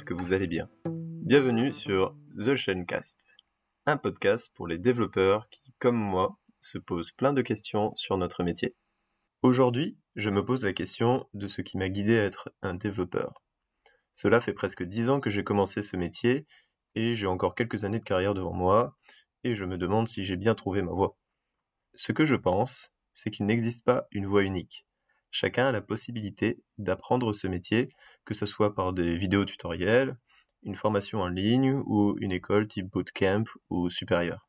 que vous allez bien. Bienvenue sur The Chaincast, un podcast pour les développeurs qui, comme moi, se posent plein de questions sur notre métier. Aujourd'hui, je me pose la question de ce qui m'a guidé à être un développeur. Cela fait presque dix ans que j'ai commencé ce métier et j'ai encore quelques années de carrière devant moi et je me demande si j'ai bien trouvé ma voie. Ce que je pense, c'est qu'il n'existe pas une voie unique. Chacun a la possibilité d'apprendre ce métier, que ce soit par des vidéos tutoriels, une formation en ligne ou une école type bootcamp ou supérieure.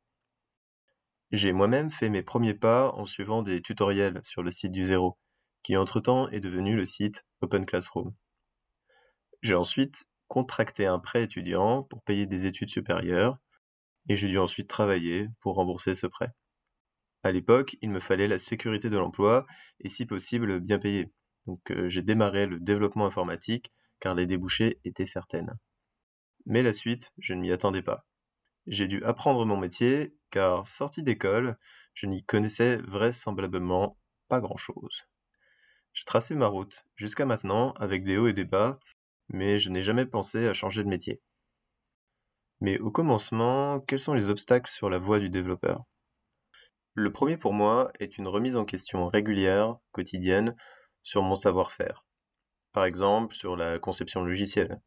J'ai moi-même fait mes premiers pas en suivant des tutoriels sur le site du Zéro, qui entre-temps est devenu le site Open Classroom. J'ai ensuite contracté un prêt étudiant pour payer des études supérieures, et j'ai dû ensuite travailler pour rembourser ce prêt. À l'époque, il me fallait la sécurité de l'emploi et si possible bien payé. Donc euh, j'ai démarré le développement informatique car les débouchés étaient certaines. Mais la suite, je ne m'y attendais pas. J'ai dû apprendre mon métier car sorti d'école, je n'y connaissais vraisemblablement pas grand-chose. J'ai tracé ma route jusqu'à maintenant avec des hauts et des bas, mais je n'ai jamais pensé à changer de métier. Mais au commencement, quels sont les obstacles sur la voie du développeur? Le premier pour moi est une remise en question régulière, quotidienne, sur mon savoir-faire. Par exemple, sur la conception logicielle.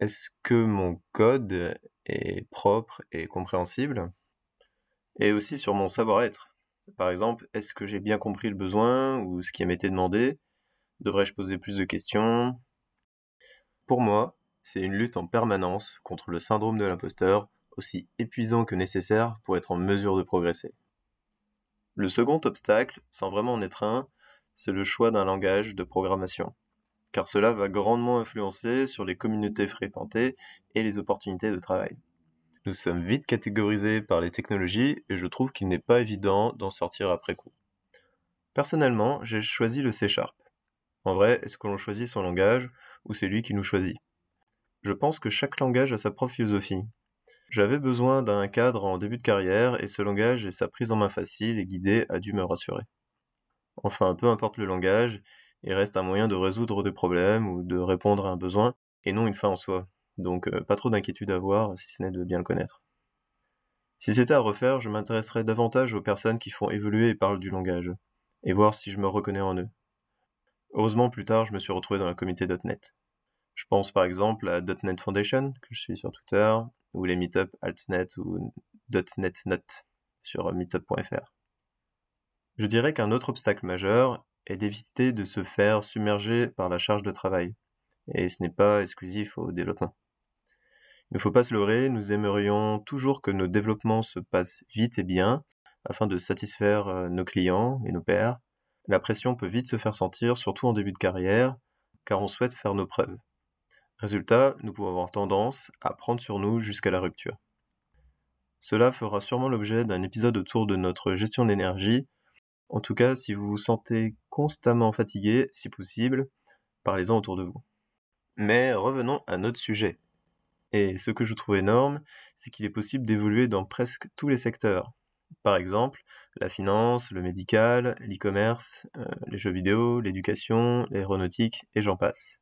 Est-ce que mon code est propre et compréhensible? Et aussi sur mon savoir-être. Par exemple, est-ce que j'ai bien compris le besoin ou ce qui m'était demandé? Devrais-je poser plus de questions? Pour moi, c'est une lutte en permanence contre le syndrome de l'imposteur, aussi épuisant que nécessaire pour être en mesure de progresser. Le second obstacle, sans vraiment en être un, c'est le choix d'un langage de programmation, car cela va grandement influencer sur les communautés fréquentées et les opportunités de travail. Nous sommes vite catégorisés par les technologies et je trouve qu'il n'est pas évident d'en sortir après coup. Personnellement, j'ai choisi le C Sharp. En vrai, est-ce que l'on choisit son langage ou c'est lui qui nous choisit? Je pense que chaque langage a sa propre philosophie, j'avais besoin d'un cadre en début de carrière et ce langage et sa prise en main facile et guidée a dû me rassurer. Enfin, peu importe le langage, il reste un moyen de résoudre des problèmes ou de répondre à un besoin et non une fin en soi. Donc euh, pas trop d'inquiétude à avoir si ce n'est de bien le connaître. Si c'était à refaire, je m'intéresserais davantage aux personnes qui font évoluer et parlent du langage, et voir si je me reconnais en eux. Heureusement, plus tard, je me suis retrouvé dans la comité .NET. Je pense par exemple à .NET Foundation, que je suis sur Twitter, ou les meetups altnet ou .NET sur meetup.fr. Je dirais qu'un autre obstacle majeur est d'éviter de se faire submerger par la charge de travail, et ce n'est pas exclusif au développement. Il ne faut pas se leurrer, nous aimerions toujours que nos développements se passent vite et bien, afin de satisfaire euh, nos clients et nos pairs. La pression peut vite se faire sentir, surtout en début de carrière, car on souhaite faire nos preuves. Résultat, nous pouvons avoir tendance à prendre sur nous jusqu'à la rupture. Cela fera sûrement l'objet d'un épisode autour de notre gestion d'énergie. En tout cas, si vous vous sentez constamment fatigué, si possible, parlez-en autour de vous. Mais revenons à notre sujet. Et ce que je trouve énorme, c'est qu'il est possible d'évoluer dans presque tous les secteurs. Par exemple, la finance, le médical, l'e-commerce, euh, les jeux vidéo, l'éducation, l'aéronautique, et j'en passe.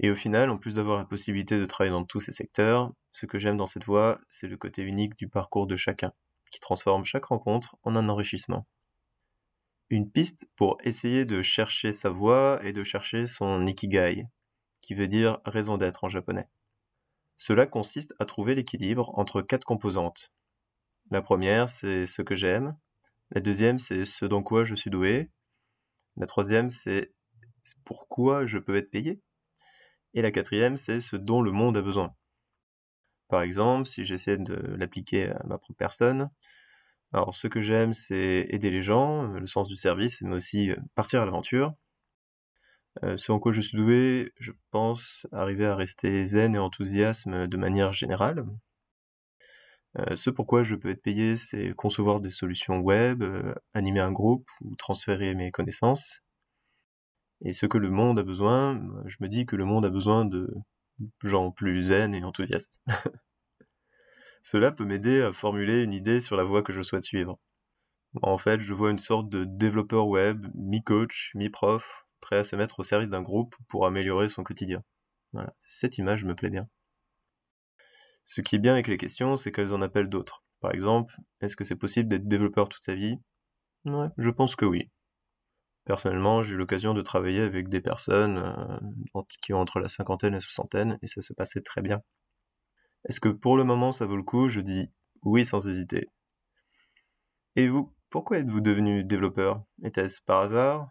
Et au final, en plus d'avoir la possibilité de travailler dans tous ces secteurs, ce que j'aime dans cette voie, c'est le côté unique du parcours de chacun, qui transforme chaque rencontre en un enrichissement. Une piste pour essayer de chercher sa voie et de chercher son ikigai, qui veut dire raison d'être en japonais. Cela consiste à trouver l'équilibre entre quatre composantes. La première, c'est ce que j'aime. La deuxième, c'est ce dans quoi je suis doué. La troisième, c'est pourquoi je peux être payé. Et la quatrième, c'est ce dont le monde a besoin. Par exemple, si j'essaie de l'appliquer à ma propre personne, alors ce que j'aime, c'est aider les gens, le sens du service, mais aussi euh, partir à l'aventure. Euh, ce en quoi je suis doué, je pense arriver à rester zen et enthousiasme de manière générale. Euh, ce pourquoi je peux être payé, c'est concevoir des solutions web, animer un groupe ou transférer mes connaissances. Et ce que le monde a besoin, je me dis que le monde a besoin de gens plus zen et enthousiastes. Cela peut m'aider à formuler une idée sur la voie que je souhaite suivre. En fait, je vois une sorte de développeur web, mi-coach, mi-prof, prêt à se mettre au service d'un groupe pour améliorer son quotidien. Cette image me plaît bien. Ce qui est bien avec les questions, c'est qu'elles en appellent d'autres. Par exemple, est-ce que c'est possible d'être développeur toute sa vie? Ouais, je pense que oui. Personnellement, j'ai eu l'occasion de travailler avec des personnes euh, qui ont entre la cinquantaine et la soixantaine, et ça se passait très bien. Est-ce que pour le moment ça vaut le coup? Je dis oui sans hésiter. Et vous, pourquoi êtes-vous devenu développeur? Était-ce par hasard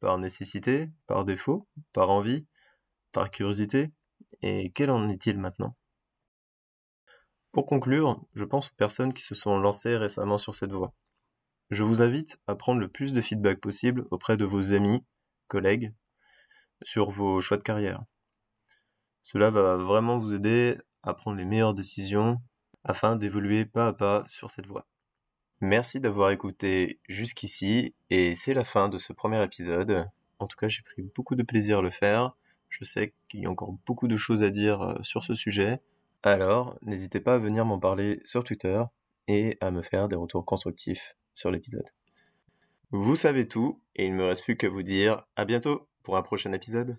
Par nécessité Par défaut Par envie Par curiosité? Et quel en est-il maintenant? Pour conclure, je pense aux personnes qui se sont lancées récemment sur cette voie. Je vous invite à prendre le plus de feedback possible auprès de vos amis, collègues, sur vos choix de carrière. Cela va vraiment vous aider à prendre les meilleures décisions afin d'évoluer pas à pas sur cette voie. Merci d'avoir écouté jusqu'ici et c'est la fin de ce premier épisode. En tout cas, j'ai pris beaucoup de plaisir à le faire. Je sais qu'il y a encore beaucoup de choses à dire euh, sur ce sujet. Alors, n'hésitez pas à venir m'en parler sur Twitter et à me faire des retours constructifs sur l'épisode. Vous savez tout, et il ne me reste plus qu'à vous dire à bientôt pour un prochain épisode.